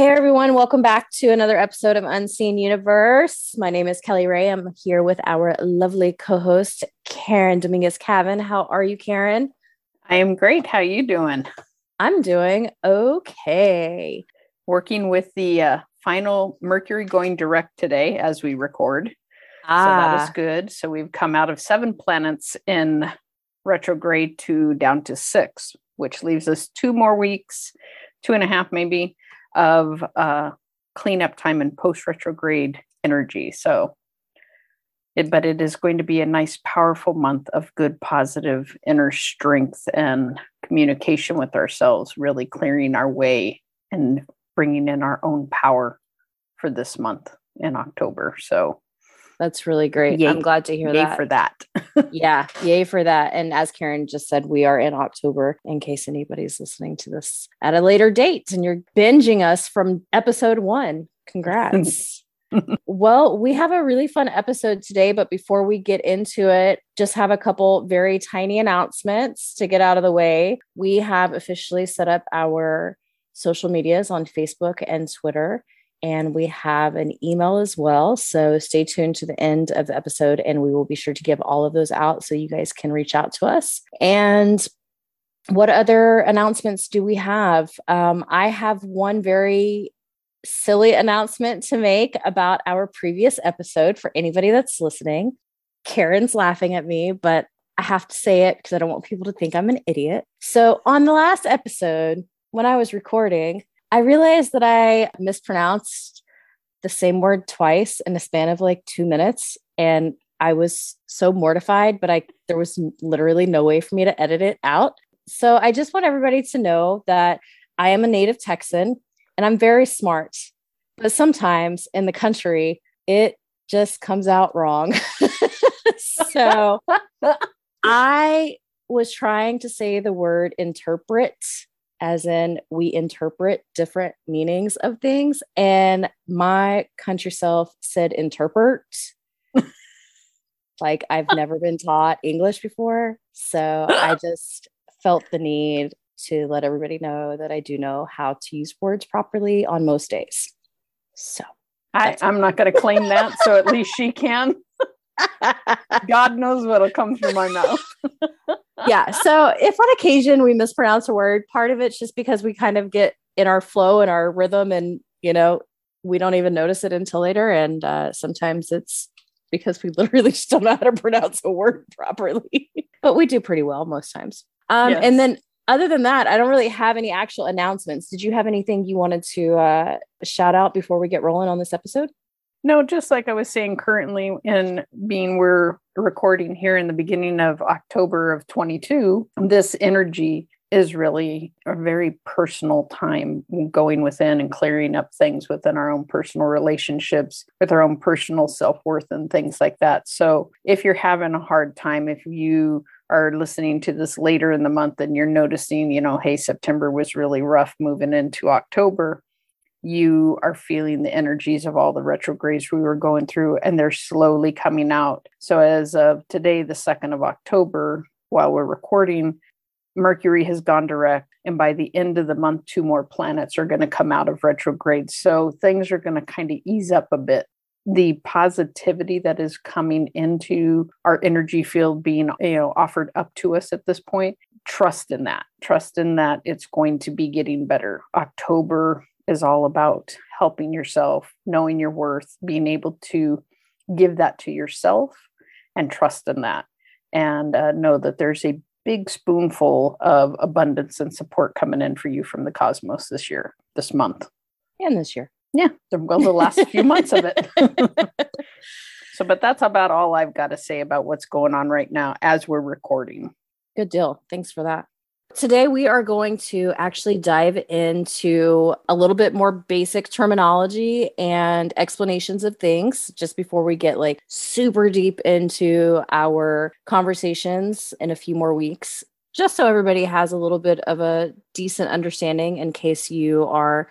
Hey everyone, welcome back to another episode of Unseen Universe. My name is Kelly Ray. I'm here with our lovely co-host Karen Dominguez Cavan. How are you, Karen? I am great. How are you doing? I'm doing okay. Working with the uh, final Mercury going direct today as we record. Ah. So that is ah. good. So we've come out of seven planets in retrograde to down to six, which leaves us two more weeks, two and a half maybe of uh, cleanup time and post retrograde energy. So, it, but it is going to be a nice, powerful month of good, positive inner strength and communication with ourselves, really clearing our way and bringing in our own power for this month in October. So, that's really great. Yay, I'm glad to hear that. for that. yeah, yay for that. And as Karen just said, we are in October in case anybody's listening to this at a later date and you're binging us from episode one. Congrats. well, we have a really fun episode today, but before we get into it, just have a couple very tiny announcements to get out of the way. We have officially set up our social medias on Facebook and Twitter and we have an email as well. So stay tuned to the end of the episode, and we will be sure to give all of those out so you guys can reach out to us. And what other announcements do we have? Um, I have one very silly announcement to make about our previous episode for anybody that's listening. Karen's laughing at me, but I have to say it because I don't want people to think I'm an idiot. So, on the last episode, when I was recording, I realized that I mispronounced the same word twice in a span of like two minutes. And I was so mortified, but I there was literally no way for me to edit it out. So I just want everybody to know that I am a native Texan and I'm very smart. But sometimes in the country, it just comes out wrong. so I was trying to say the word interpret as in we interpret different meanings of things. And my country self said interpret. like I've never been taught English before. So I just felt the need to let everybody know that I do know how to use words properly on most days. So I, I'm not going to claim that. So at least she can. God knows what'll come through my mouth. Yeah. So if on occasion we mispronounce a word, part of it's just because we kind of get in our flow and our rhythm and, you know, we don't even notice it until later. And uh, sometimes it's because we literally just don't know how to pronounce a word properly, but we do pretty well most times. Um, yes. And then other than that, I don't really have any actual announcements. Did you have anything you wanted to uh, shout out before we get rolling on this episode? No, just like I was saying, currently in being we're recording here in the beginning of October of 22, this energy is really a very personal time going within and clearing up things within our own personal relationships with our own personal self-worth and things like that. So if you're having a hard time, if you are listening to this later in the month and you're noticing, you know, hey, September was really rough moving into October, you are feeling the energies of all the retrogrades we were going through and they're slowly coming out. So as of today, the 2nd of October, while we're recording, Mercury has gone direct. And by the end of the month, two more planets are going to come out of retrograde. So things are going to kind of ease up a bit. The positivity that is coming into our energy field being, you know, offered up to us at this point, trust in that. Trust in that it's going to be getting better. October is all about helping yourself, knowing your worth, being able to give that to yourself and trust in that. And uh, know that there's a big spoonful of abundance and support coming in for you from the cosmos this year, this month. And this year. Yeah, well, the last few months of it. so, but that's about all I've got to say about what's going on right now as we're recording. Good deal. Thanks for that. Today, we are going to actually dive into a little bit more basic terminology and explanations of things just before we get like super deep into our conversations in a few more weeks, just so everybody has a little bit of a decent understanding in case you are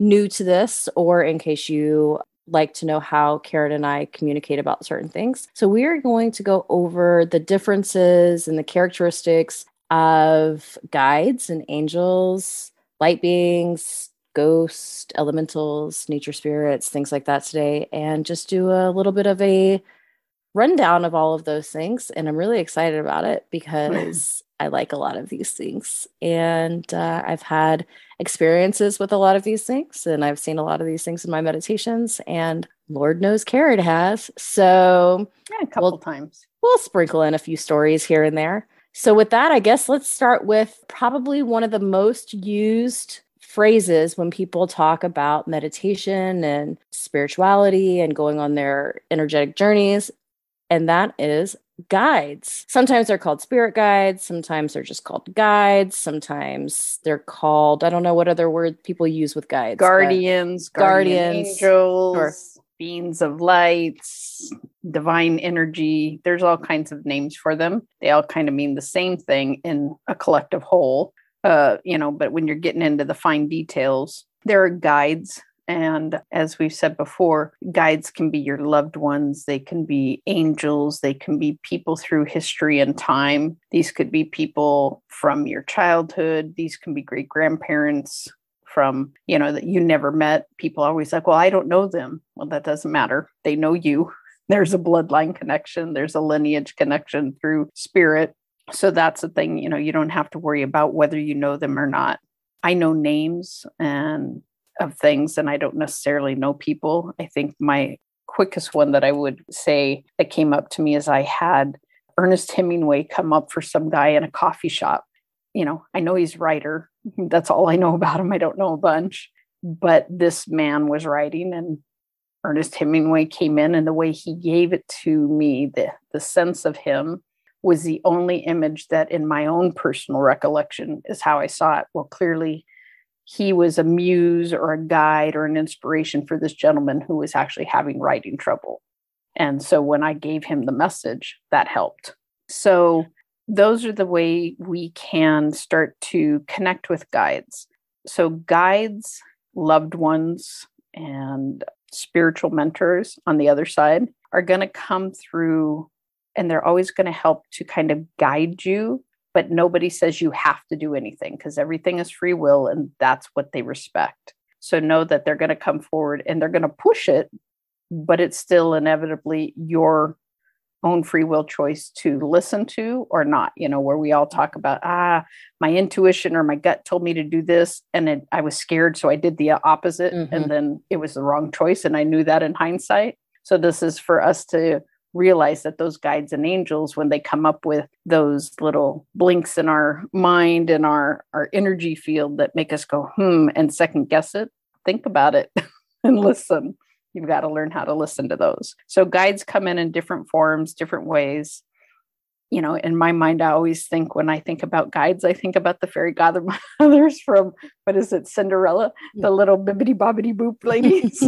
new to this or in case you like to know how Karen and I communicate about certain things. So, we are going to go over the differences and the characteristics of guides and angels, light beings, ghosts, elementals, nature spirits, things like that today, and just do a little bit of a rundown of all of those things. And I'm really excited about it because I like a lot of these things. And uh, I've had experiences with a lot of these things, and I've seen a lot of these things in my meditations. And Lord knows Karen has. So, yeah, a couple we'll, times. We'll sprinkle in a few stories here and there. So, with that, I guess let's start with probably one of the most used phrases when people talk about meditation and spirituality and going on their energetic journeys. And that is guides. Sometimes they're called spirit guides, sometimes they're just called guides, sometimes they're called, I don't know what other word people use with guides. Guardians, guardians, angels. Beings of lights, divine energy. There's all kinds of names for them. They all kind of mean the same thing in a collective whole. Uh, you know, but when you're getting into the fine details, there are guides and as we've said before, guides can be your loved ones, they can be angels, they can be people through history and time. These could be people from your childhood, these can be great grandparents from, you know, that you never met. People always like, well, I don't know them. Well, that doesn't matter. They know you. There's a bloodline connection, there's a lineage connection through spirit. So that's the thing, you know, you don't have to worry about whether you know them or not. I know names and of things and I don't necessarily know people. I think my quickest one that I would say that came up to me is I had Ernest Hemingway come up for some guy in a coffee shop. You know, I know he's writer. That's all I know about him. I don't know a bunch. But this man was writing and Ernest Hemingway came in and the way he gave it to me, the the sense of him was the only image that in my own personal recollection is how I saw it. Well, clearly he was a muse or a guide or an inspiration for this gentleman who was actually having writing trouble. And so when I gave him the message, that helped. So those are the way we can start to connect with guides. So guides, loved ones, and spiritual mentors on the other side are going to come through and they're always going to help to kind of guide you but nobody says you have to do anything because everything is free will and that's what they respect. So know that they're going to come forward and they're going to push it, but it's still inevitably your own free will choice to listen to or not. You know, where we all talk about, ah, my intuition or my gut told me to do this and it, I was scared. So I did the opposite mm-hmm. and then it was the wrong choice. And I knew that in hindsight. So this is for us to realize that those guides and angels when they come up with those little blinks in our mind and our our energy field that make us go hmm and second guess it think about it and listen you've got to learn how to listen to those so guides come in in different forms different ways you know in my mind i always think when i think about guides i think about the fairy godmothers from what is it cinderella the little bibbity bobbity boop ladies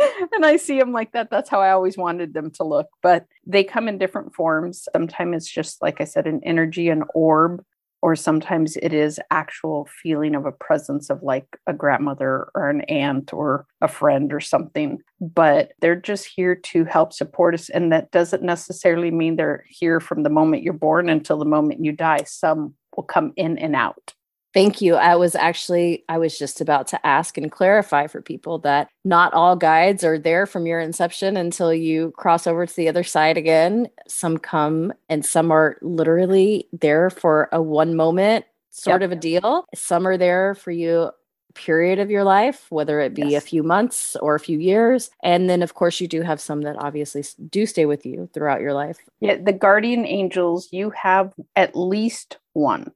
and I see them like that. That's how I always wanted them to look. But they come in different forms. Sometimes it's just, like I said, an energy, an orb, or sometimes it is actual feeling of a presence of like a grandmother or an aunt or a friend or something. But they're just here to help support us. And that doesn't necessarily mean they're here from the moment you're born until the moment you die. Some will come in and out. Thank you. I was actually, I was just about to ask and clarify for people that not all guides are there from your inception until you cross over to the other side again. Some come and some are literally there for a one moment sort yep. of a deal. Some are there for you period of your life, whether it be yes. a few months or a few years. And then, of course, you do have some that obviously do stay with you throughout your life. Yeah, the guardian angels, you have at least one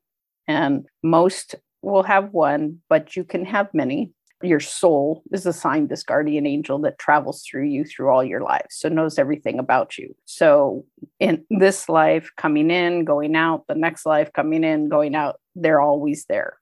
and most will have one, but you can have many. Your soul is assigned this guardian angel that travels through you through all your lives, so knows everything about you. So, in this life, coming in, going out, the next life, coming in, going out, they're always there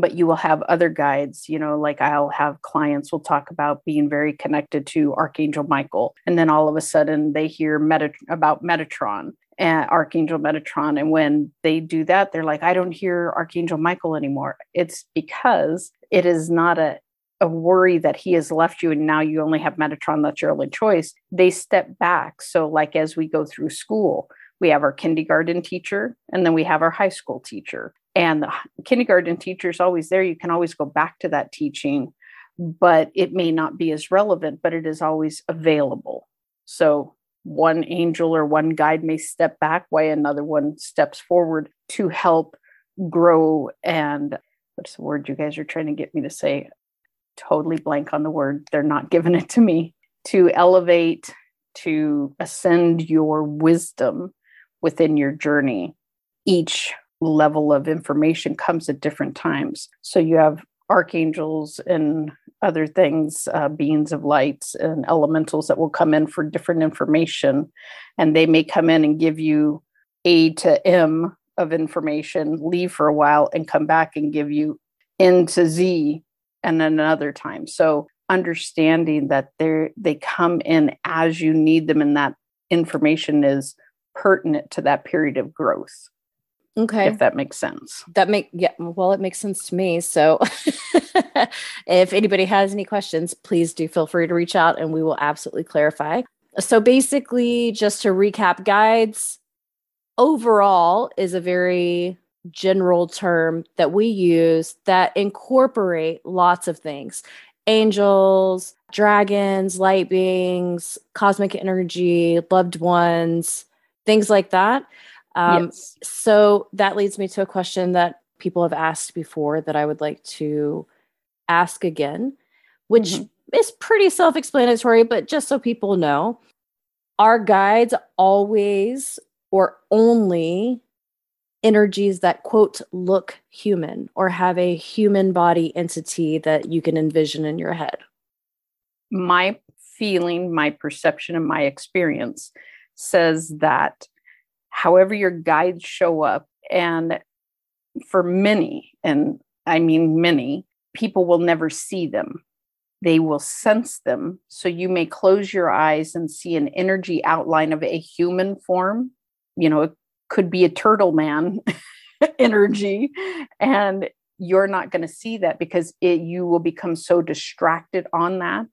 but you will have other guides you know like i'll have clients will talk about being very connected to archangel michael and then all of a sudden they hear Meta- about metatron Archangel Metatron. And when they do that, they're like, I don't hear Archangel Michael anymore. It's because it is not a, a worry that he has left you and now you only have Metatron, that's your only choice. They step back. So, like as we go through school, we have our kindergarten teacher and then we have our high school teacher. and the kindergarten teacher is always there. You can always go back to that teaching, but it may not be as relevant, but it is always available. So one angel or one guide may step back while another one steps forward to help grow and what's the word you guys are trying to get me to say? Totally blank on the word. They're not giving it to me. To elevate to ascend your wisdom within your journey. Each level of information comes at different times. So you have archangels and other things, uh, beings of lights and elementals that will come in for different information. And they may come in and give you A to M of information, leave for a while, and come back and give you N to Z and then another time. So understanding that they they come in as you need them and that information is pertinent to that period of growth. Okay. If that makes sense. That make yeah, well, it makes sense to me. So if anybody has any questions, please do feel free to reach out and we will absolutely clarify. So basically, just to recap, guides overall is a very general term that we use that incorporate lots of things angels, dragons, light beings, cosmic energy, loved ones, things like that. Um, yes. So that leads me to a question that people have asked before that I would like to ask again, which mm-hmm. is pretty self explanatory, but just so people know, are guides always or only energies that quote look human or have a human body entity that you can envision in your head? My feeling, my perception, and my experience says that however your guides show up. And for many, and I mean many, people will never see them. They will sense them. So you may close your eyes and see an energy outline of a human form. You know, it could be a turtle man energy. And you're not going to see that because it, you will become so distracted on that.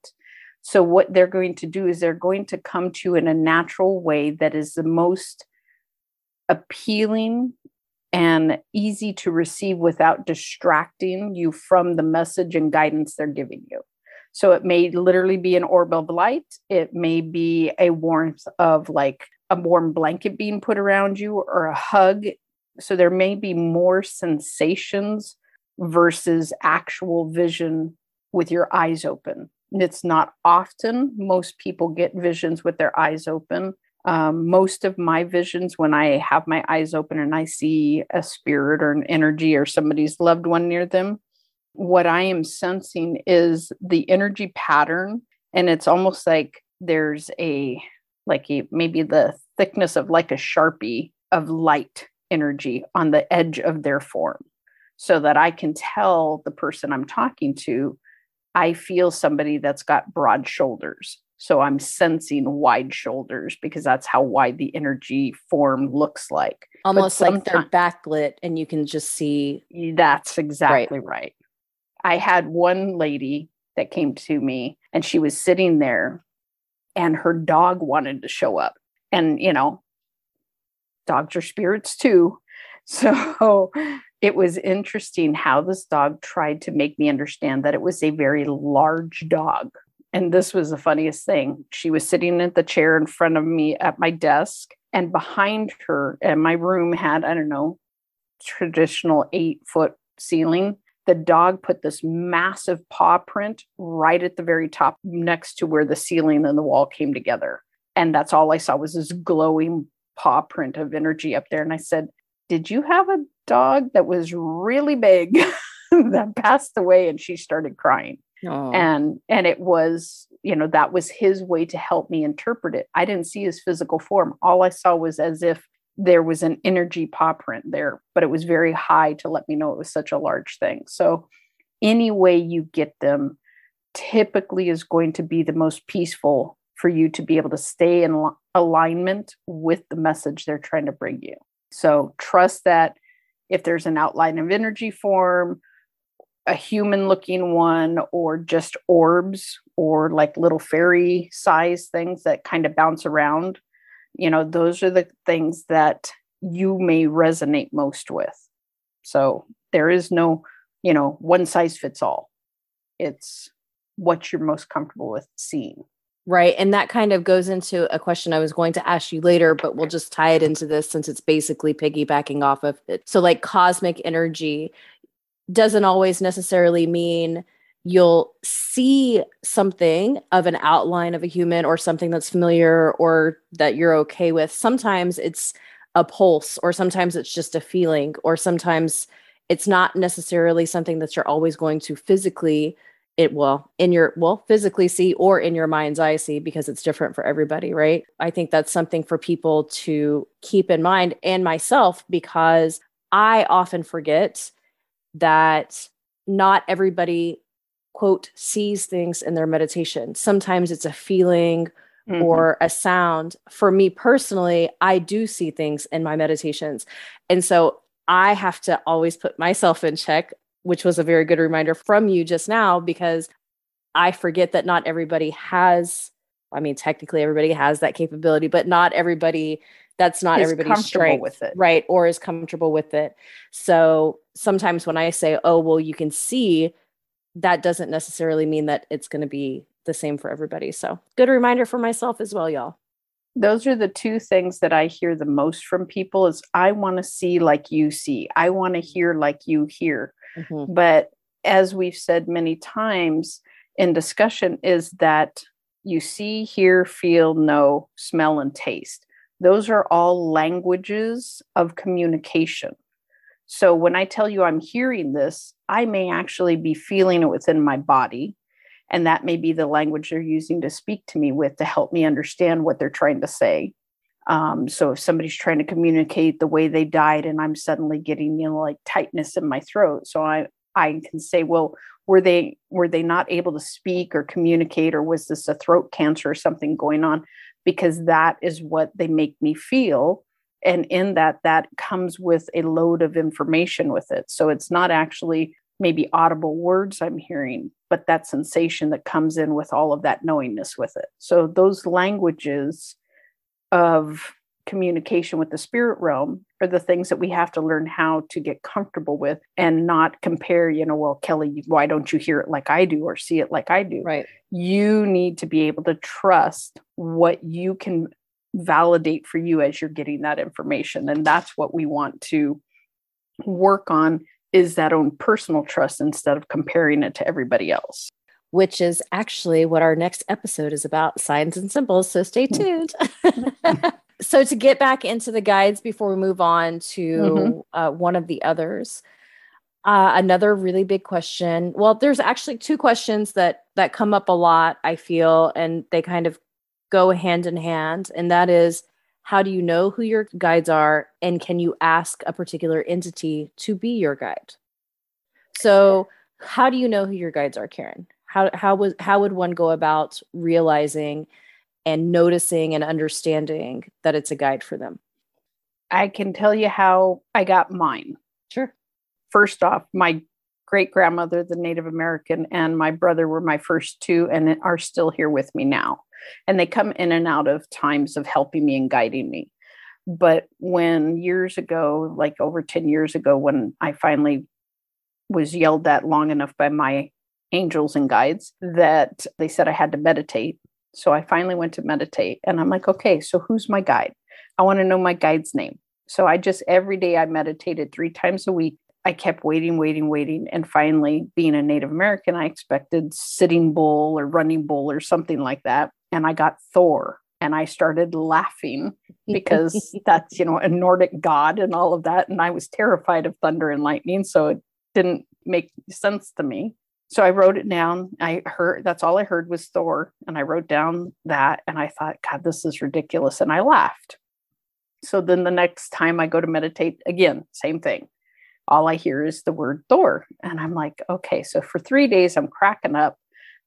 So, what they're going to do is they're going to come to you in a natural way that is the most appealing and easy to receive without distracting you from the message and guidance they're giving you. So it may literally be an orb of light. It may be a warmth of like a warm blanket being put around you or a hug. So there may be more sensations versus actual vision with your eyes open. It's not often most people get visions with their eyes open um, most of my visions when i have my eyes open and i see a spirit or an energy or somebody's loved one near them what i am sensing is the energy pattern and it's almost like there's a like a, maybe the thickness of like a sharpie of light energy on the edge of their form so that i can tell the person i'm talking to i feel somebody that's got broad shoulders so I'm sensing wide shoulders because that's how wide the energy form looks like. Almost like they're backlit and you can just see. That's exactly right. right. I had one lady that came to me and she was sitting there and her dog wanted to show up. And, you know, dogs are spirits too. So it was interesting how this dog tried to make me understand that it was a very large dog and this was the funniest thing. She was sitting at the chair in front of me at my desk, and behind her, and my room had, I don't know, traditional eight foot ceiling. The dog put this massive paw print right at the very top next to where the ceiling and the wall came together. And that's all I saw was this glowing paw print of energy up there. And I said, Did you have a dog that was really big that passed away? And she started crying. Oh. And and it was, you know, that was his way to help me interpret it. I didn't see his physical form. All I saw was as if there was an energy paw print there, but it was very high to let me know it was such a large thing. So any way you get them typically is going to be the most peaceful for you to be able to stay in alignment with the message they're trying to bring you. So trust that if there's an outline of energy form a human looking one or just orbs or like little fairy size things that kind of bounce around you know those are the things that you may resonate most with So there is no, you know, one size fits all. It's what you're most comfortable with seeing. Right. And that kind of goes into a question I was going to ask you later, but we'll just tie it into this since it's basically piggybacking off of it. So, like cosmic energy doesn't always necessarily mean you'll see something of an outline of a human or something that's familiar or that you're okay with. Sometimes it's a pulse, or sometimes it's just a feeling, or sometimes it's not necessarily something that you're always going to physically it will in your well physically see or in your mind's eye see because it's different for everybody right i think that's something for people to keep in mind and myself because i often forget that not everybody quote sees things in their meditation. Sometimes it's a feeling mm-hmm. or a sound. For me personally i do see things in my meditations. And so i have to always put myself in check which was a very good reminder from you just now because I forget that not everybody has I mean technically everybody has that capability but not everybody that's not everybody's strength with it right or is comfortable with it so sometimes when I say oh well you can see that doesn't necessarily mean that it's going to be the same for everybody so good reminder for myself as well y'all those are the two things that I hear the most from people is I want to see like you see. I want to hear like you hear. Mm-hmm. But as we've said many times in discussion, is that you see, hear, feel, know, smell, and taste. Those are all languages of communication. So when I tell you I'm hearing this, I may actually be feeling it within my body. And that may be the language they're using to speak to me with to help me understand what they're trying to say. Um, so if somebody's trying to communicate the way they died and I'm suddenly getting, you know, like tightness in my throat. So I, I can say, well, were they were they not able to speak or communicate or was this a throat cancer or something going on because that is what they make me feel. And in that that comes with a load of information with it. So it's not actually maybe audible words i'm hearing but that sensation that comes in with all of that knowingness with it. So those languages of communication with the spirit realm are the things that we have to learn how to get comfortable with and not compare, you know, well, Kelly, why don't you hear it like I do or see it like I do? Right. You need to be able to trust what you can validate for you as you're getting that information. And that's what we want to work on is that own personal trust instead of comparing it to everybody else which is actually what our next episode is about signs and symbols. So stay hmm. tuned. so, to get back into the guides before we move on to mm-hmm. uh, one of the others, uh, another really big question. Well, there's actually two questions that that come up a lot. I feel, and they kind of go hand in hand, and that is, how do you know who your guides are, and can you ask a particular entity to be your guide? So, how do you know who your guides are, Karen? how how was how would one go about realizing and noticing and understanding that it's a guide for them. I can tell you how i got mine. Sure. First off my great grandmother the native american and my brother were my first two and are still here with me now. And they come in and out of times of helping me and guiding me. But when years ago like over 10 years ago when i finally was yelled at long enough by my angels and guides that they said I had to meditate. So I finally went to meditate and I'm like, okay, so who's my guide? I want to know my guide's name. So I just every day I meditated three times a week. I kept waiting, waiting, waiting. And finally, being a Native American, I expected sitting bull or running bull or something like that. And I got Thor and I started laughing because that's, you know, a Nordic god and all of that. And I was terrified of thunder and lightning. So it didn't make sense to me so I wrote it down. I heard that's all I heard was Thor. And I wrote down that and I thought, God, this is ridiculous. And I laughed. So then the next time I go to meditate, again, same thing. All I hear is the word Thor. And I'm like, okay. So for three days, I'm cracking up,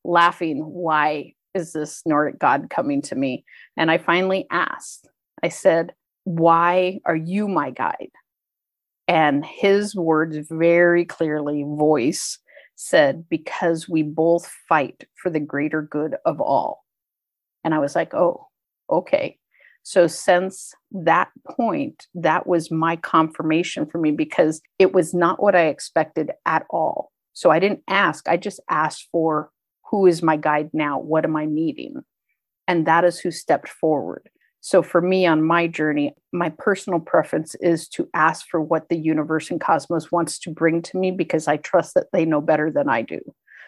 laughing. Why is this Nordic God coming to me? And I finally asked, I said, Why are you my guide? And his words very clearly voice said, because we both fight for the greater good of all. And I was like, oh, okay. So, since that point, that was my confirmation for me because it was not what I expected at all. So, I didn't ask, I just asked for who is my guide now? What am I needing? And that is who stepped forward. So, for me on my journey, my personal preference is to ask for what the universe and cosmos wants to bring to me because I trust that they know better than I do.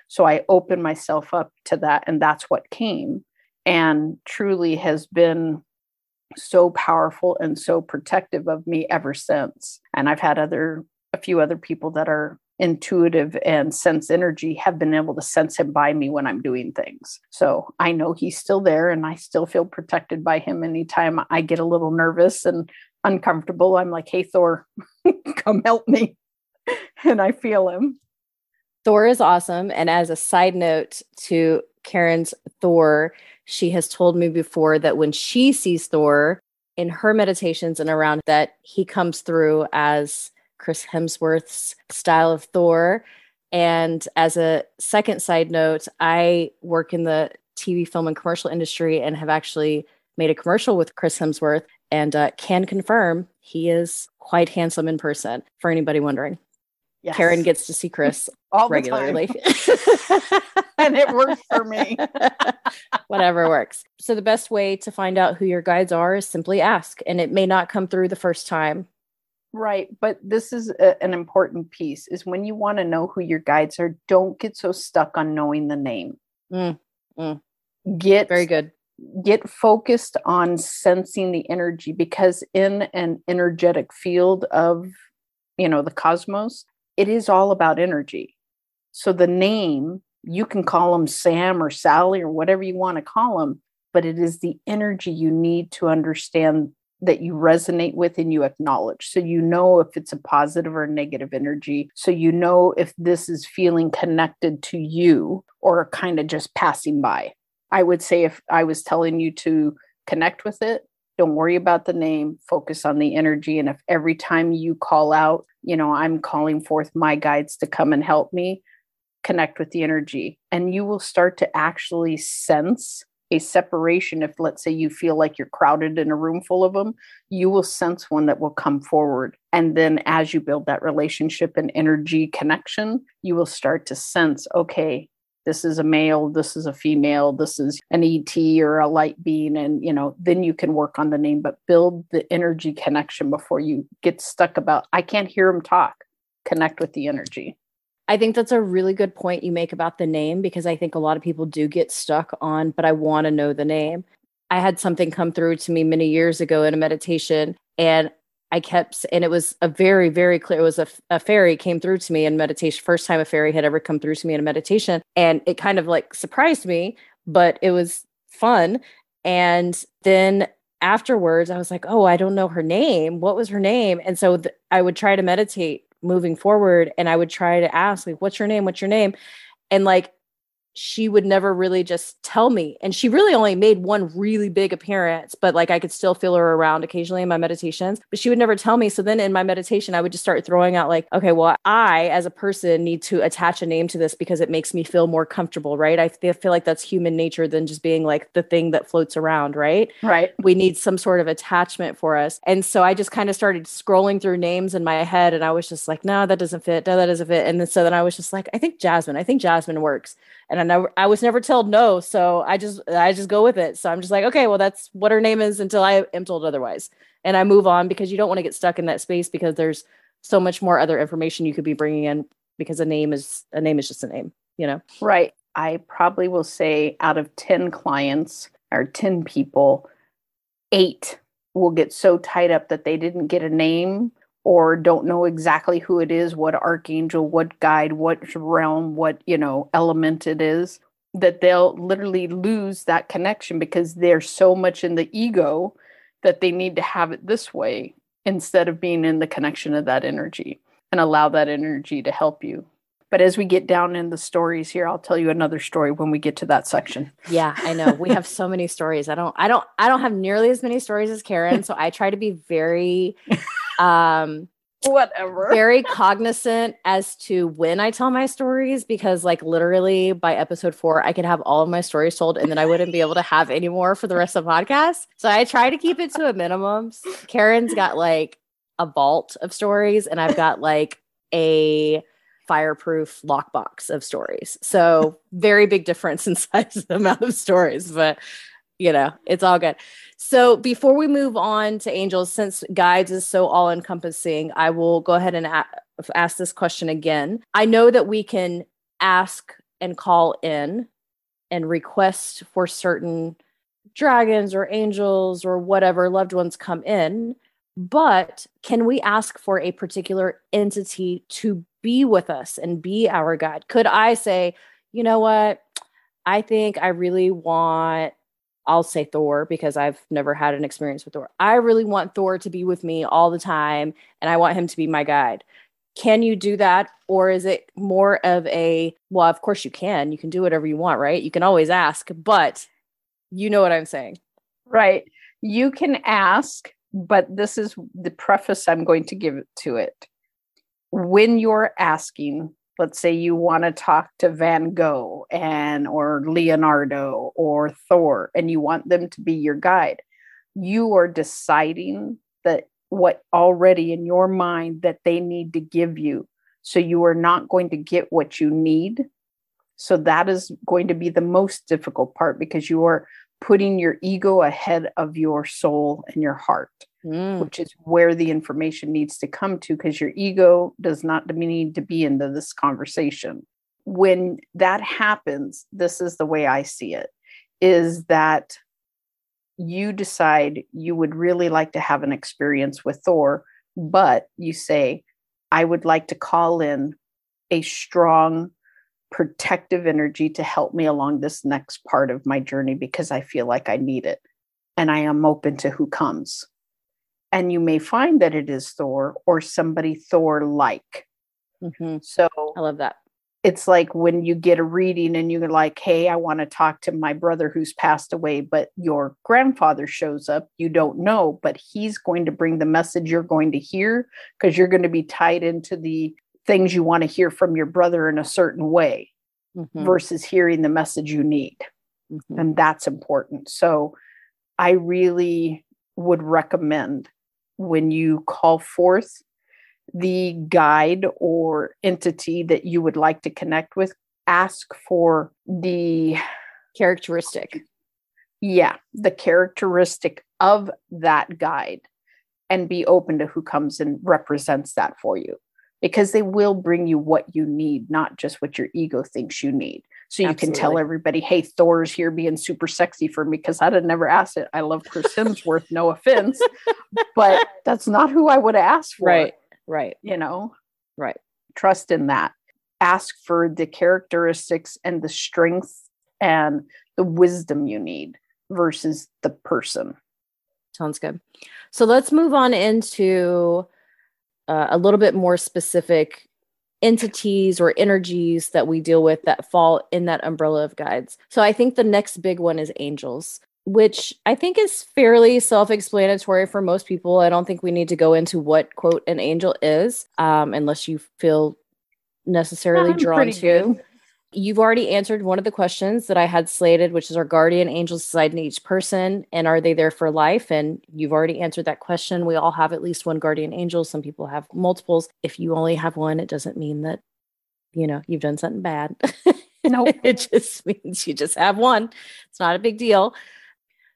So, I open myself up to that, and that's what came and truly has been so powerful and so protective of me ever since. And I've had other, a few other people that are intuitive and sense energy have been able to sense him by me when I'm doing things. So I know he's still there and I still feel protected by him anytime I get a little nervous and uncomfortable. I'm like, hey, Thor, come help me. and I feel him. Thor is awesome. And as a side note to Karen's Thor, she has told me before that when she sees Thor in her meditations and around that, he comes through as Chris Hemsworth's style of Thor. And as a second side note, I work in the TV, film, and commercial industry and have actually made a commercial with Chris Hemsworth and uh, can confirm he is quite handsome in person for anybody wondering. Yes. Karen gets to see Chris all regularly. and it works for me. Whatever works. So, the best way to find out who your guides are is simply ask, and it may not come through the first time. Right. But this is a, an important piece is when you want to know who your guides are, don't get so stuck on knowing the name. Mm, mm. Get very good. Get focused on sensing the energy because in an energetic field of, you know, the cosmos, it is all about energy. So the name, you can call them Sam or Sally or whatever you want to call them, but it is the energy you need to understand that you resonate with and you acknowledge. So you know if it's a positive or negative energy. So you know if this is feeling connected to you or kind of just passing by. I would say if I was telling you to connect with it, don't worry about the name, focus on the energy. And if every time you call out, you know, I'm calling forth my guides to come and help me, connect with the energy. And you will start to actually sense a separation. If, let's say, you feel like you're crowded in a room full of them, you will sense one that will come forward. And then as you build that relationship and energy connection, you will start to sense, okay, this is a male this is a female this is an et or a light being and you know then you can work on the name but build the energy connection before you get stuck about i can't hear him talk connect with the energy I think that's a really good point you make about the name because I think a lot of people do get stuck on, but I want to know the name. I had something come through to me many years ago in a meditation, and I kept, and it was a very, very clear. It was a, a fairy came through to me in meditation. First time a fairy had ever come through to me in a meditation, and it kind of like surprised me, but it was fun. And then afterwards, I was like, "Oh, I don't know her name. What was her name?" And so th- I would try to meditate moving forward, and I would try to ask, like, "What's your name? What's your name?" And like she would never really just tell me. And she really only made one really big appearance, but like I could still feel her around occasionally in my meditations, but she would never tell me. So then in my meditation, I would just start throwing out, like, okay, well, I as a person need to attach a name to this because it makes me feel more comfortable, right? I feel like that's human nature than just being like the thing that floats around, right? Right. We need some sort of attachment for us. And so I just kind of started scrolling through names in my head and I was just like, no, that doesn't fit. No, that doesn't fit. And then so then I was just like, I think Jasmine, I think Jasmine works and I never I was never told no, so I just I just go with it. So I'm just like, okay, well that's what her name is until I am told otherwise. And I move on because you don't want to get stuck in that space because there's so much more other information you could be bringing in because a name is a name is just a name, you know. Right. I probably will say out of 10 clients or 10 people, 8 will get so tied up that they didn't get a name or don't know exactly who it is, what archangel, what guide, what realm, what, you know, element it is, that they'll literally lose that connection because they're so much in the ego that they need to have it this way instead of being in the connection of that energy and allow that energy to help you. But as we get down in the stories here, I'll tell you another story when we get to that section. Yeah, I know. We have so many stories. I don't I don't I don't have nearly as many stories as Karen, so I try to be very um whatever. Very cognizant as to when I tell my stories because, like, literally by episode four, I could have all of my stories told and then I wouldn't be able to have any more for the rest of the podcast. So I try to keep it to a minimum. Karen's got like a vault of stories, and I've got like a fireproof lockbox of stories. So very big difference in size of amount of stories, but you know, it's all good. So before we move on to angels, since guides is so all encompassing, I will go ahead and a- ask this question again. I know that we can ask and call in and request for certain dragons or angels or whatever loved ones come in, but can we ask for a particular entity to be with us and be our guide? Could I say, you know what? I think I really want I'll say Thor because I've never had an experience with Thor. I really want Thor to be with me all the time and I want him to be my guide. Can you do that? Or is it more of a, well, of course you can. You can do whatever you want, right? You can always ask, but you know what I'm saying. Right. You can ask, but this is the preface I'm going to give to it. When you're asking, let's say you want to talk to Van Gogh and or Leonardo or Thor and you want them to be your guide you are deciding that what already in your mind that they need to give you. So you are not going to get what you need. So that is going to be the most difficult part because you are putting your ego ahead of your soul and your heart mm. which is where the information needs to come to because your ego does not need to be into this conversation. When that happens, this is the way I see it is that you decide you would really like to have an experience with Thor, but you say, I would like to call in a strong protective energy to help me along this next part of my journey because I feel like I need it. And I am open to who comes and you may find that it is Thor or somebody Thor like. Mm-hmm. So I love that. It's like when you get a reading and you're like, hey, I want to talk to my brother who's passed away, but your grandfather shows up. You don't know, but he's going to bring the message you're going to hear because you're going to be tied into the things you want to hear from your brother in a certain way mm-hmm. versus hearing the message you need. Mm-hmm. And that's important. So I really would recommend when you call forth the guide or entity that you would like to connect with, ask for the characteristic. Yeah, the characteristic of that guide and be open to who comes and represents that for you because they will bring you what you need, not just what your ego thinks you need. So you Absolutely. can tell everybody, hey, Thor's here being super sexy for me because I'd have never asked it. I love Chris Hemsworth, no offense, but that's not who I would have asked for. Right. Right. You know, right. Trust in that. Ask for the characteristics and the strength and the wisdom you need versus the person. Sounds good. So let's move on into uh, a little bit more specific entities or energies that we deal with that fall in that umbrella of guides. So I think the next big one is angels, which I think is fairly self explanatory for most people. I don't think we need to go into what, quote, an angel is, um, unless you feel necessarily I'm drawn to. Good you've already answered one of the questions that I had slated, which is our guardian angels reside in each person and are they there for life? And you've already answered that question. We all have at least one guardian angel. Some people have multiples. If you only have one, it doesn't mean that, you know, you've done something bad. No, nope. it just means you just have one. It's not a big deal.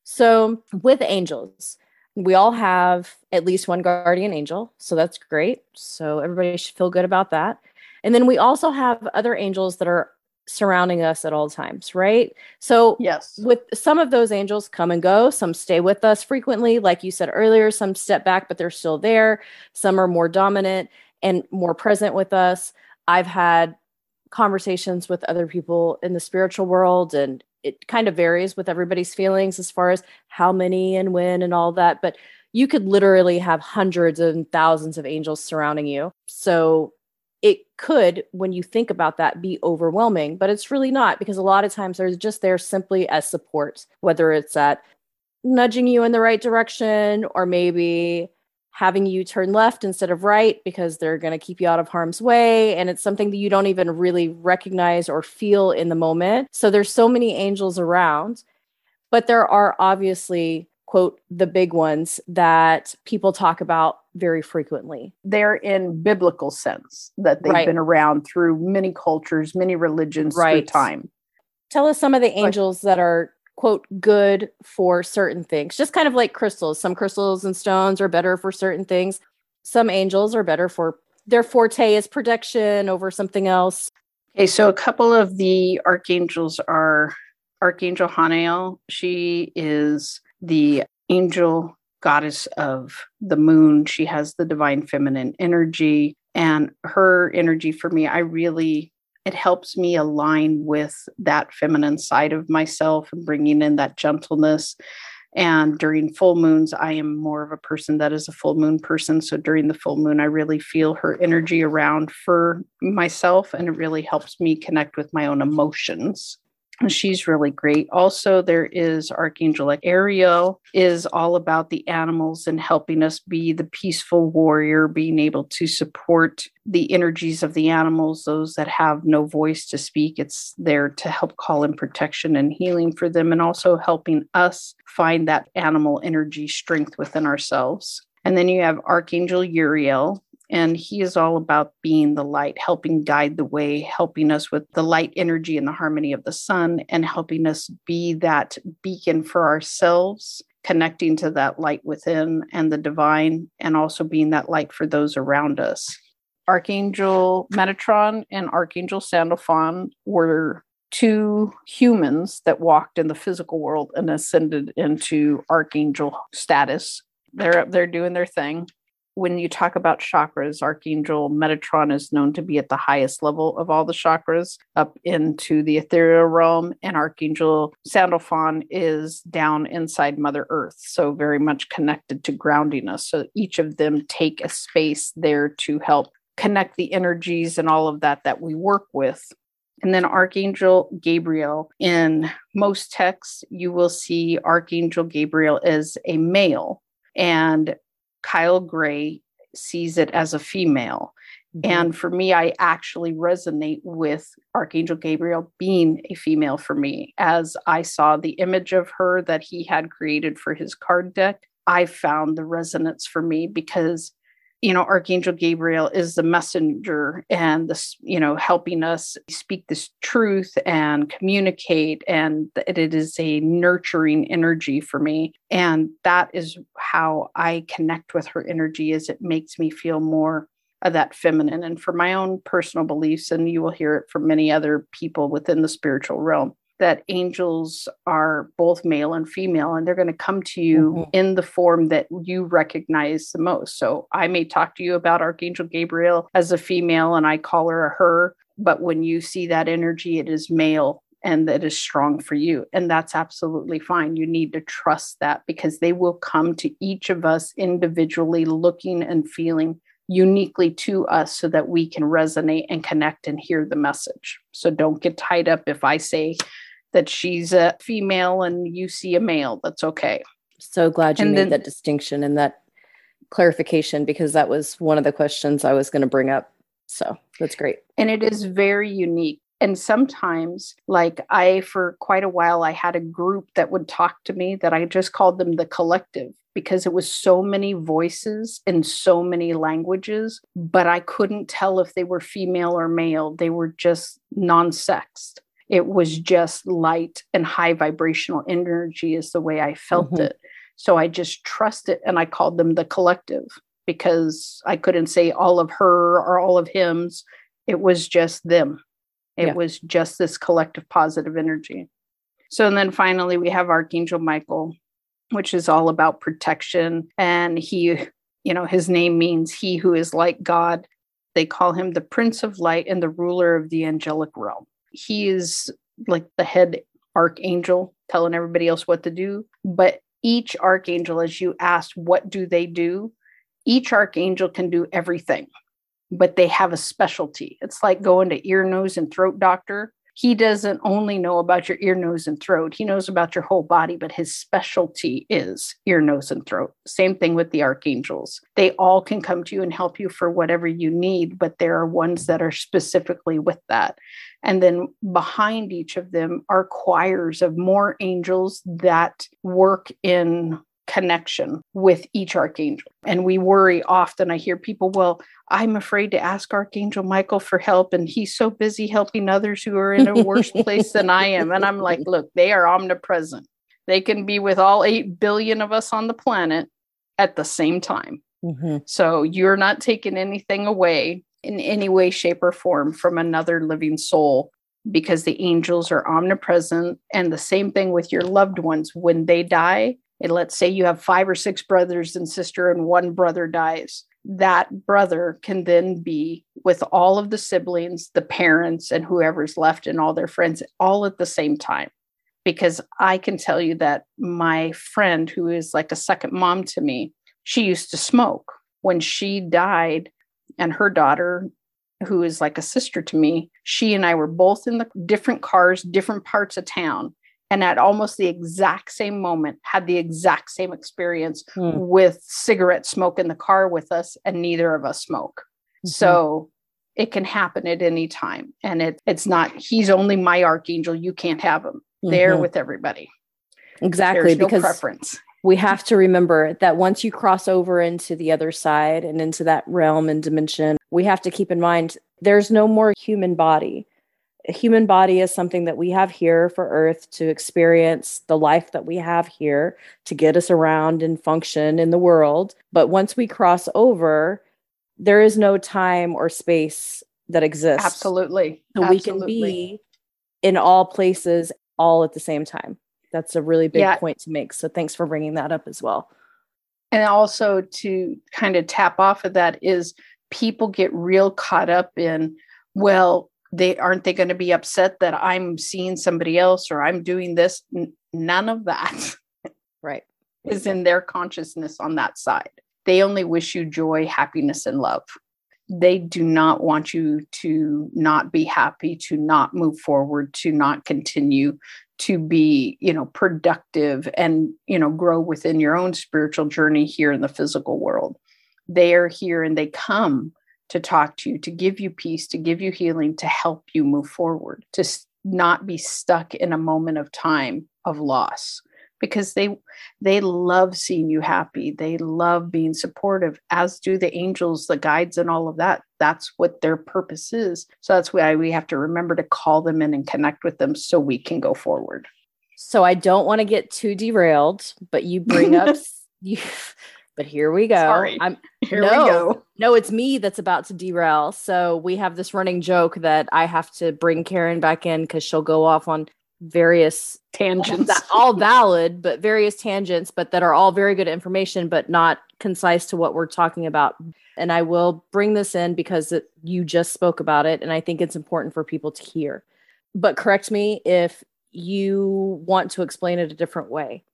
So with angels, we all have at least one guardian angel. So that's great. So everybody should feel good about that. And then we also have other angels that are surrounding us at all times, right? So, yes, with some of those angels come and go, some stay with us frequently, like you said earlier, some step back, but they're still there. Some are more dominant and more present with us. I've had conversations with other people in the spiritual world, and it kind of varies with everybody's feelings as far as how many and when and all that. But you could literally have hundreds and thousands of angels surrounding you. So, could, when you think about that, be overwhelming, but it's really not because a lot of times they're just there simply as support, whether it's at nudging you in the right direction or maybe having you turn left instead of right because they're going to keep you out of harm's way and it's something that you don't even really recognize or feel in the moment. So there's so many angels around but there are obviously quote the big ones that people talk about very frequently. They're in biblical sense that they've right. been around through many cultures many religions right. through time. Tell us some of the angels that are quote good for certain things. Just kind of like crystals. Some crystals and stones are better for certain things. Some angels are better for their forte is protection over something else. Okay so a couple of the archangels are archangel hanael. She is the angel goddess of the moon she has the divine feminine energy and her energy for me i really it helps me align with that feminine side of myself and bringing in that gentleness. And during full moons, I am more of a person that is a full moon person. So during the full moon, I really feel her energy around for myself, and it really helps me connect with my own emotions she's really great. Also there is archangel ariel is all about the animals and helping us be the peaceful warrior being able to support the energies of the animals those that have no voice to speak. It's there to help call in protection and healing for them and also helping us find that animal energy strength within ourselves. And then you have archangel uriel and he is all about being the light, helping guide the way, helping us with the light energy and the harmony of the sun, and helping us be that beacon for ourselves, connecting to that light within and the divine, and also being that light for those around us. Archangel Metatron and Archangel Sandalphon were two humans that walked in the physical world and ascended into archangel status. They're up there doing their thing when you talk about chakras, Archangel Metatron is known to be at the highest level of all the chakras up into the ethereal realm, and Archangel Sandalphon is down inside Mother Earth, so very much connected to grounding us. So each of them take a space there to help connect the energies and all of that that we work with. And then Archangel Gabriel. In most texts, you will see Archangel Gabriel as a male. And Kyle Gray sees it as a female. Mm-hmm. And for me, I actually resonate with Archangel Gabriel being a female for me. As I saw the image of her that he had created for his card deck, I found the resonance for me because you know archangel gabriel is the messenger and this you know helping us speak this truth and communicate and it is a nurturing energy for me. And that is how i connect with her energy is it makes me feel more of that feminine. And for my own personal beliefs and you will hear it from many other people within the spiritual realm that angels are both male and female and they're going to come to you mm-hmm. in the form that you recognize the most. So I may talk to you about Archangel Gabriel as a female and I call her a her, but when you see that energy, it is male and that is strong for you. And that's absolutely fine. You need to trust that because they will come to each of us individually, looking and feeling uniquely to us so that we can resonate and connect and hear the message. So don't get tied up if I say, that she's a female and you see a male. That's okay. So glad you and made then, that distinction and that clarification because that was one of the questions I was going to bring up. So that's great. And it is very unique. And sometimes, like I, for quite a while, I had a group that would talk to me that I just called them the collective because it was so many voices in so many languages, but I couldn't tell if they were female or male. They were just non sexed it was just light and high vibrational energy is the way I felt mm-hmm. it. So I just trusted and I called them the collective because I couldn't say all of her or all of him's. It was just them. It yeah. was just this collective positive energy. So and then finally we have Archangel Michael, which is all about protection. And he, you know, his name means he who is like God. They call him the Prince of Light and the ruler of the angelic realm he is like the head archangel telling everybody else what to do. But each archangel, as you asked, what do they do? Each archangel can do everything, but they have a specialty. It's like going to ear, nose, and throat doctor. he doesn't only know about your ear, nose, and throat. He knows about your whole body, but his specialty is ear, nose, and throat. Same thing with the archangels. They all can come to you and help you for whatever you need, but there are ones that are specifically with that. And then behind each of them are choirs of more angels that work in connection with each archangel. And we worry often. I hear people, well, I'm afraid to ask Archangel Michael for help, and he's so busy helping others who are in a worse place than I am. And I'm like, look, they are omnipresent. They can be with all 8 billion of us on the planet at the same time. Mm-hmm. So you're not taking anything away in any way, shape, or form from another living soul because the angels are omnipresent. And the same thing with your loved ones. When they die, and let's say you have five or six brothers and sister and one brother dies that brother can then be with all of the siblings the parents and whoever's left and all their friends all at the same time because i can tell you that my friend who is like a second mom to me she used to smoke when she died and her daughter who is like a sister to me she and i were both in the different cars different parts of town and at almost the exact same moment had the exact same experience mm. with cigarette smoke in the car with us and neither of us smoke mm-hmm. so it can happen at any time and it, it's not he's only my archangel you can't have him mm-hmm. there with everybody exactly There's because no preference we have to remember that once you cross over into the other side and into that realm and dimension we have to keep in mind there's no more human body. A human body is something that we have here for earth to experience the life that we have here to get us around and function in the world. But once we cross over there is no time or space that exists. Absolutely. So absolutely. we can be in all places all at the same time that's a really big yeah. point to make so thanks for bringing that up as well. And also to kind of tap off of that is people get real caught up in well they aren't they going to be upset that i'm seeing somebody else or i'm doing this? N- none of that right. is in their consciousness on that side. They only wish you joy happiness and love they do not want you to not be happy to not move forward to not continue to be you know productive and you know grow within your own spiritual journey here in the physical world. They are here and they come to talk to you, to give you peace, to give you healing, to help you move forward, to not be stuck in a moment of time of loss because they they love seeing you happy they love being supportive as do the angels the guides and all of that that's what their purpose is so that's why we have to remember to call them in and connect with them so we can go forward so i don't want to get too derailed but you bring up you but here we go. Sorry. I'm here no, we go. No, it's me that's about to derail. So we have this running joke that I have to bring Karen back in because she'll go off on various tangents, all valid, but various tangents, but that are all very good information, but not concise to what we're talking about. And I will bring this in because it, you just spoke about it, and I think it's important for people to hear. But correct me if you want to explain it a different way.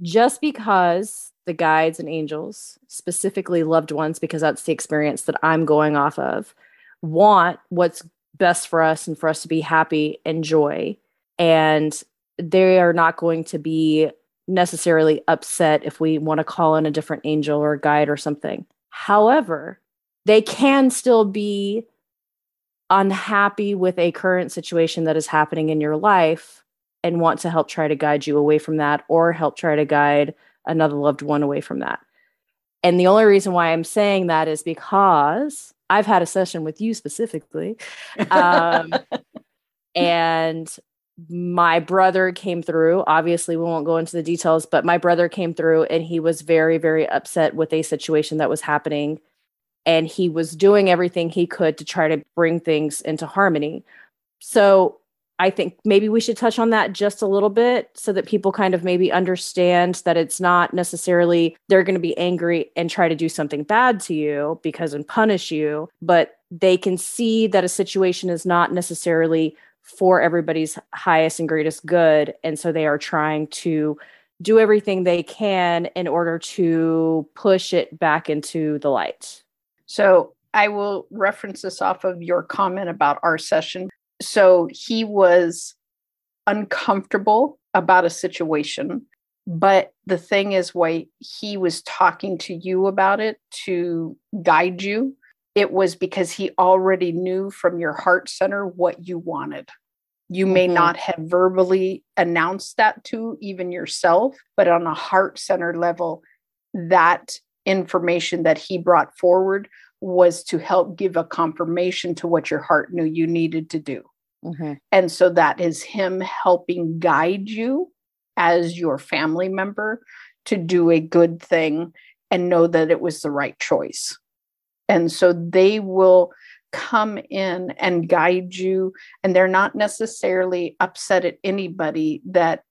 Just because the guides and angels, specifically loved ones, because that's the experience that I'm going off of, want what's best for us and for us to be happy and joy. And they are not going to be necessarily upset if we want to call in a different angel or guide or something. However, they can still be unhappy with a current situation that is happening in your life and want to help try to guide you away from that or help try to guide another loved one away from that. And the only reason why I'm saying that is because I've had a session with you specifically. Um, and my brother came through. Obviously, we won't go into the details, but my brother came through and he was very, very upset with a situation that was happening. And he was doing everything he could to try to bring things into harmony. So I think maybe we should touch on that just a little bit so that people kind of maybe understand that it's not necessarily they're going to be angry and try to do something bad to you because and punish you, but they can see that a situation is not necessarily for everybody's highest and greatest good. And so they are trying to do everything they can in order to push it back into the light. So I will reference this off of your comment about our session so he was uncomfortable about a situation but the thing is why he was talking to you about it to guide you it was because he already knew from your heart center what you wanted you may mm-hmm. not have verbally announced that to even yourself but on a heart center level that information that he brought forward was to help give a confirmation to what your heart knew you needed to do mm-hmm. and so that is him helping guide you as your family member to do a good thing and know that it was the right choice. And so they will come in and guide you, and they're not necessarily upset at anybody that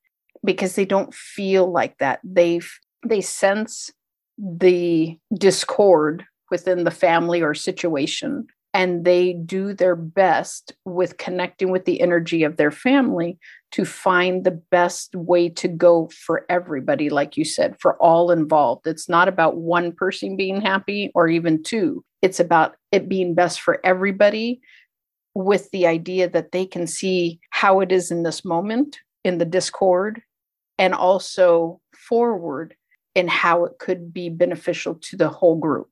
because they don't feel like that. They they sense the discord within the family or situation and they do their best with connecting with the energy of their family to find the best way to go for everybody like you said for all involved it's not about one person being happy or even two it's about it being best for everybody with the idea that they can see how it is in this moment in the discord and also forward in how it could be beneficial to the whole group.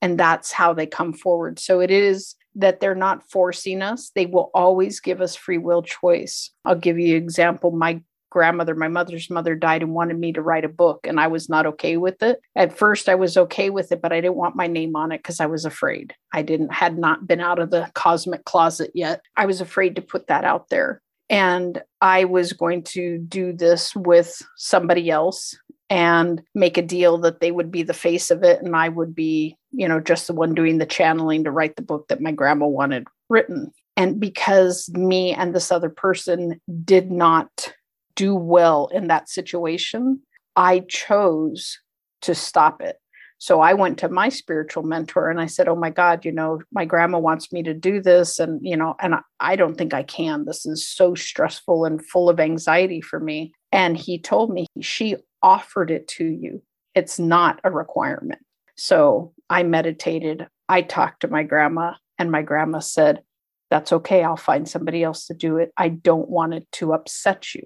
And that's how they come forward. So it is that they're not forcing us. They will always give us free will choice. I'll give you an example. My grandmother my mother's mother died and wanted me to write a book and i was not okay with it. At first i was okay with it but i didn't want my name on it because i was afraid. I didn't had not been out of the cosmic closet yet. I was afraid to put that out there. And i was going to do this with somebody else and make a deal that they would be the face of it and I would be, you know, just the one doing the channeling to write the book that my grandma wanted written. And because me and this other person did not do well in that situation, I chose to stop it. So I went to my spiritual mentor and I said, Oh my God, you know, my grandma wants me to do this. And, you know, and I don't think I can. This is so stressful and full of anxiety for me. And he told me she offered it to you. It's not a requirement. So I meditated. I talked to my grandma, and my grandma said, That's okay. I'll find somebody else to do it. I don't want it to upset you.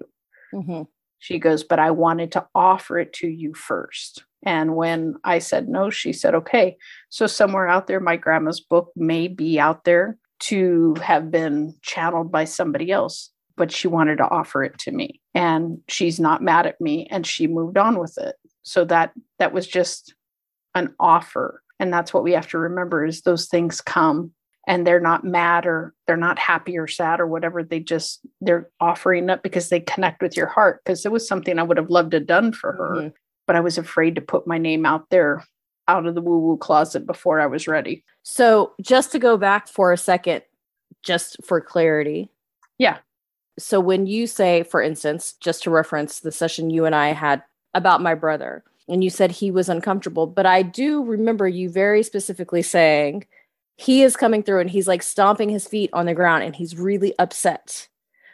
Mm-hmm. She goes, But I wanted to offer it to you first. And when I said no, she said, Okay. So somewhere out there, my grandma's book may be out there to have been channeled by somebody else but she wanted to offer it to me and she's not mad at me and she moved on with it so that that was just an offer and that's what we have to remember is those things come and they're not mad or they're not happy or sad or whatever they just they're offering up because they connect with your heart because it was something i would have loved to have done for her mm-hmm. but i was afraid to put my name out there out of the woo woo closet before i was ready. So just to go back for a second just for clarity. Yeah. So when you say for instance just to reference the session you and i had about my brother and you said he was uncomfortable but i do remember you very specifically saying he is coming through and he's like stomping his feet on the ground and he's really upset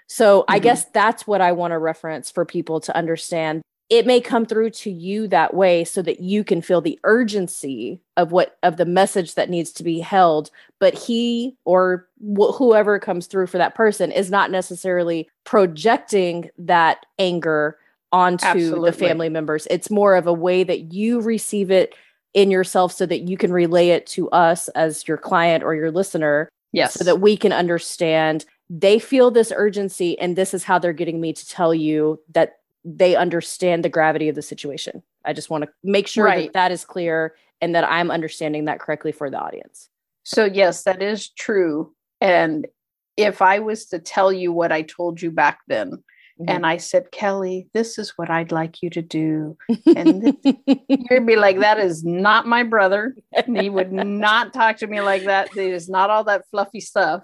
so mm-hmm. i guess that's what i want to reference for people to understand it may come through to you that way so that you can feel the urgency of what of the message that needs to be held but he or wh- whoever comes through for that person is not necessarily projecting that anger onto Absolutely. the family members it's more of a way that you receive it in yourself so that you can relay it to us as your client or your listener yes so that we can understand they feel this urgency and this is how they're getting me to tell you that they understand the gravity of the situation. I just want to make sure right. that that is clear and that I'm understanding that correctly for the audience. So, yes, that is true. And if I was to tell you what I told you back then, mm-hmm. and I said, Kelly, this is what I'd like you to do. And you'd be like, that is not my brother. he would not talk to me like that. It is not all that fluffy stuff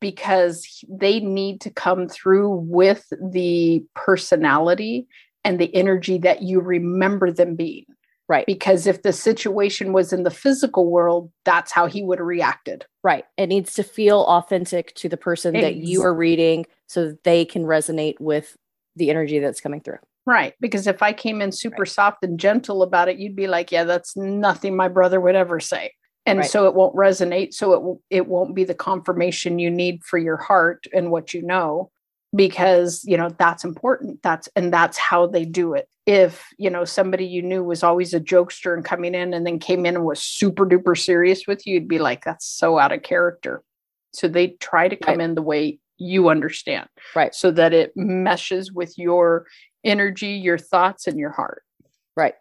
because they need to come through with the personality and the energy that you remember them being. Right. Because if the situation was in the physical world, that's how he would have reacted. Right. It needs to feel authentic to the person exactly. that you are reading so that they can resonate with the energy that's coming through. Right. Because if I came in super right. soft and gentle about it, you'd be like, yeah, that's nothing my brother would ever say. and Right. so it won't resonate so it w- it won't be the confirmation you need for your heart and what you know because you know that's important that's and that's how they do it if you know somebody you knew was always a jokester and coming in and then came in and was super duper serious with you you'd be like that's so out of character so they try to come Right. in the way you understand Right. so that it meshes with your energy your thoughts and your heart Right.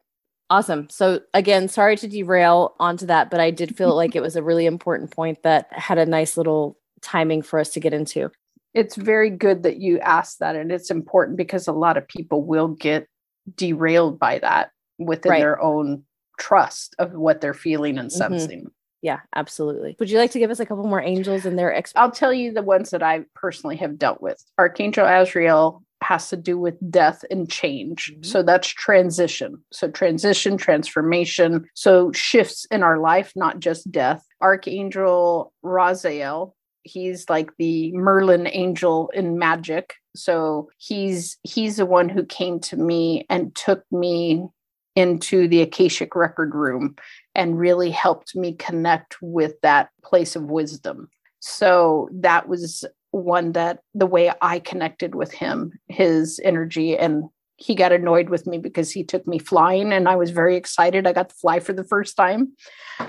Awesome. So again, sorry to derail onto that, but I did feel like it was a really important point that had a nice little timing for us to get into. It's very good that you asked that and it's important because a lot of people will get derailed by that within Right. their own trust of what they're feeling and Mhm. sensing Yeah, absolutely. Would you like to give us a couple more angels and their ex? i'll tell you the ones that i personally have dealt with archangel azrael has to do with death and change Mhm. so that's transition so transition transformation so shifts in our life not just death archangel raziel he's like the merlin angel in magic. So he's he's the one who came to me and took me into the akashic record room and really helped me connect with that place of wisdom. So that was one that the way i connected with him his energy and he got annoyed with me because he took me flying and i was very excited. I got to fly for the first time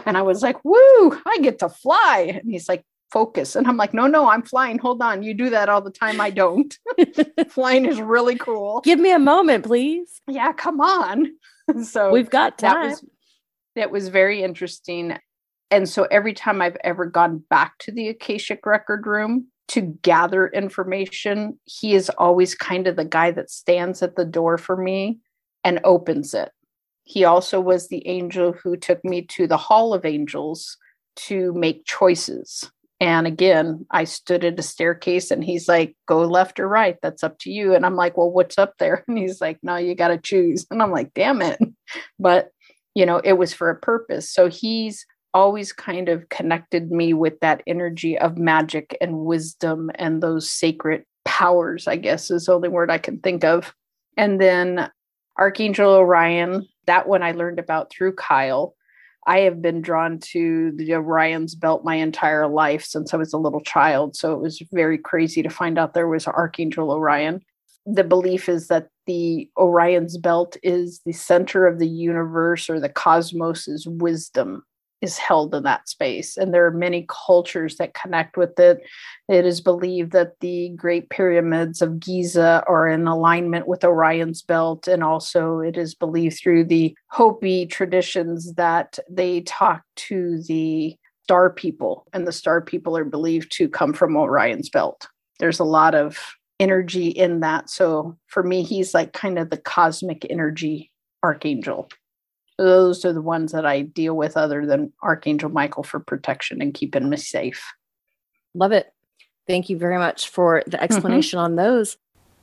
and i was like woo i get to fly. And he's like focus. And i'm like no no i'm flying. Hold on. You do that all the time. I don't. Flying is really cool. Give me a moment, please. yeah come on. So We've got that time. was that was very interesting. And so every time i've ever gone back to the akashic record room to gather information he is always kind of the guy that stands at the door for me and opens it. He also was the angel who took me to the hall of angels to make choices and again i stood at a staircase and he's like go left or right that's up to you. And i'm like well what's up there? And he's like no you got to choose. And i'm like damn it. But you know it was for a purpose. So he's always kind of connected me with that energy of magic and wisdom and those sacred powers i guess is the only word i can think of. And then archangel orion that one i learned about through kyle i have been drawn to the orion's belt my entire life since i was a little child so it was very crazy to find out there was archangel orion. The belief is that the Orion's belt is the center of the universe or the cosmos's wisdom is held in that space. And there are many cultures that connect with it. It is believed that the Great Pyramids of Giza are in alignment with Orion's belt. And also, it is believed through the Hopi traditions that they talk to the star people, and the star people are believed to come from Orion's belt. There's a lot of energy in that. So for me, he's like kind of the cosmic energy archangel. Those are the ones that I deal with, other than Archangel Michael for protection and keeping me safe. Love it. Thank you very much for the mm-hmm. explanation on those.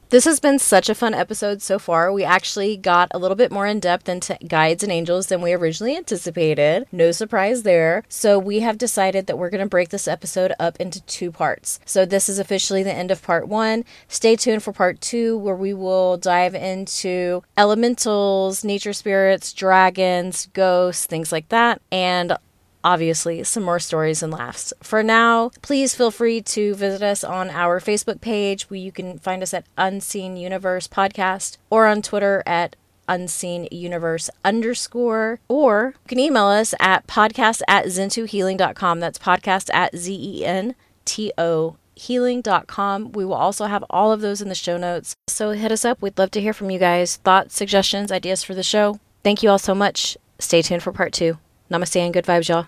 This has been such a fun episode so far. We actually got a little bit more in depth into guides and angels than we originally anticipated. No surprise there. So, we have decided that we're going to break this episode up into two parts. So, this is officially the end of part one. Stay tuned for part two, where we will dive into elementals, nature spirits, dragons, ghosts, things like that. And obviously some more stories and laughs. For now, please feel free to visit us on our Facebook page. Where you can find us at Unseen Universe Podcast or on Twitter at unseen universe underscore. Or you can email us at podcast at zentohealing.com that's podcast at z-e-n-t-o healing.com we will also have all of those in the show notes. So hit us up. We'd love to hear from you guys. Thoughts suggestions ideas for the show? Thank you all so much. Stay tuned for part two. Namaste and good vibes y'all